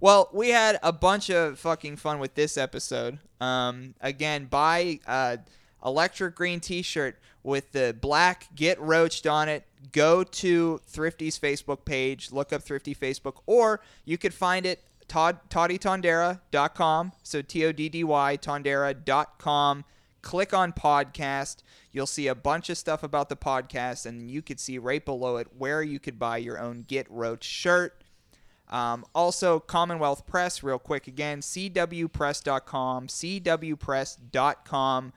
Well, we had a bunch of fucking fun with this episode. Um, again, buy uh, electric green T-shirt with the black "Get Roached" on it. Go to Thrifty's Facebook page, look up Thrifty Facebook, or you could find it Todd toddytondera.com. So T O D D Y tondera.com. Click on podcast. You'll see a bunch of stuff about the podcast, and you could see right below it where you could buy your own Get Roach shirt. Um, also, Commonwealth Press, real quick again, cwpress.com, cwpress.com.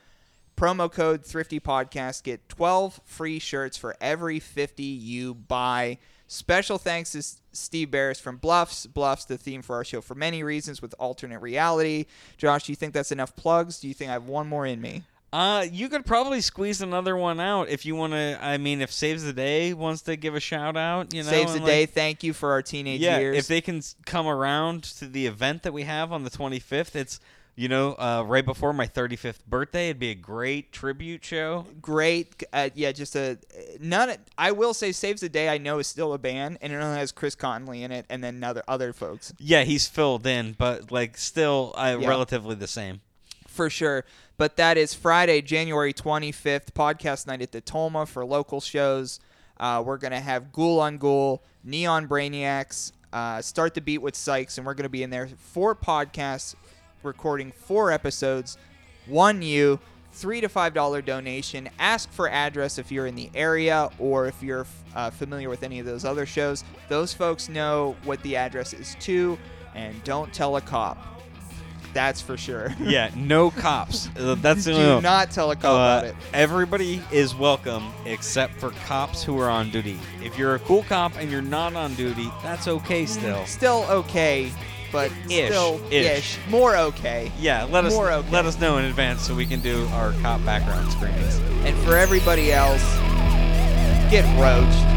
Promo code Thrifty Podcast. Get 12 free shirts for every 50 you buy. Special thanks to Steve Barris from Bluffs. Bluffs, the theme for our show for many reasons with alternate reality. Josh, do you think that's enough plugs? Do you think I have one more in me? Uh, you could probably squeeze another one out if you want to. I mean, if Saves the Day wants to give a shout out, you know, Saves the and, day. Thank you for our teenage yeah, years. if they can come around to the event that we have on the 25th, it's you know uh, right before my 35th birthday. It'd be a great tribute show. great. Uh, yeah, just a none. I will say, Saves the Day. I know is still a band, and it only has Chris Conley in it, and then other other folks Yeah, he's filled in, but like still uh, Yeah. relatively the same. for sure. But that is Friday, January twenty fifth, podcast night at the Tolma for local shows. Uh, we're gonna have Ghoul on Ghoul, Neon Brainiacs, uh, Start the Beat with Sykes, and we're gonna be in there four podcasts, recording four episodes, one you, three to five dollar donation. Ask for address if you're in the area or if you're uh, familiar with any of those other shows. Those folks know what the address is to, and don't tell a cop. That's for sure. yeah, no cops. Uh, That's Do not tell a cop Uh, about it. Everybody is welcome except for cops who are on duty. If you're a cool cop and you're not on duty, that's okay still. Still okay, but Ish, still ish. ish. More okay. Yeah, let us More okay. let us know in advance so we can do our cop background screenings. And for everybody else, get roached.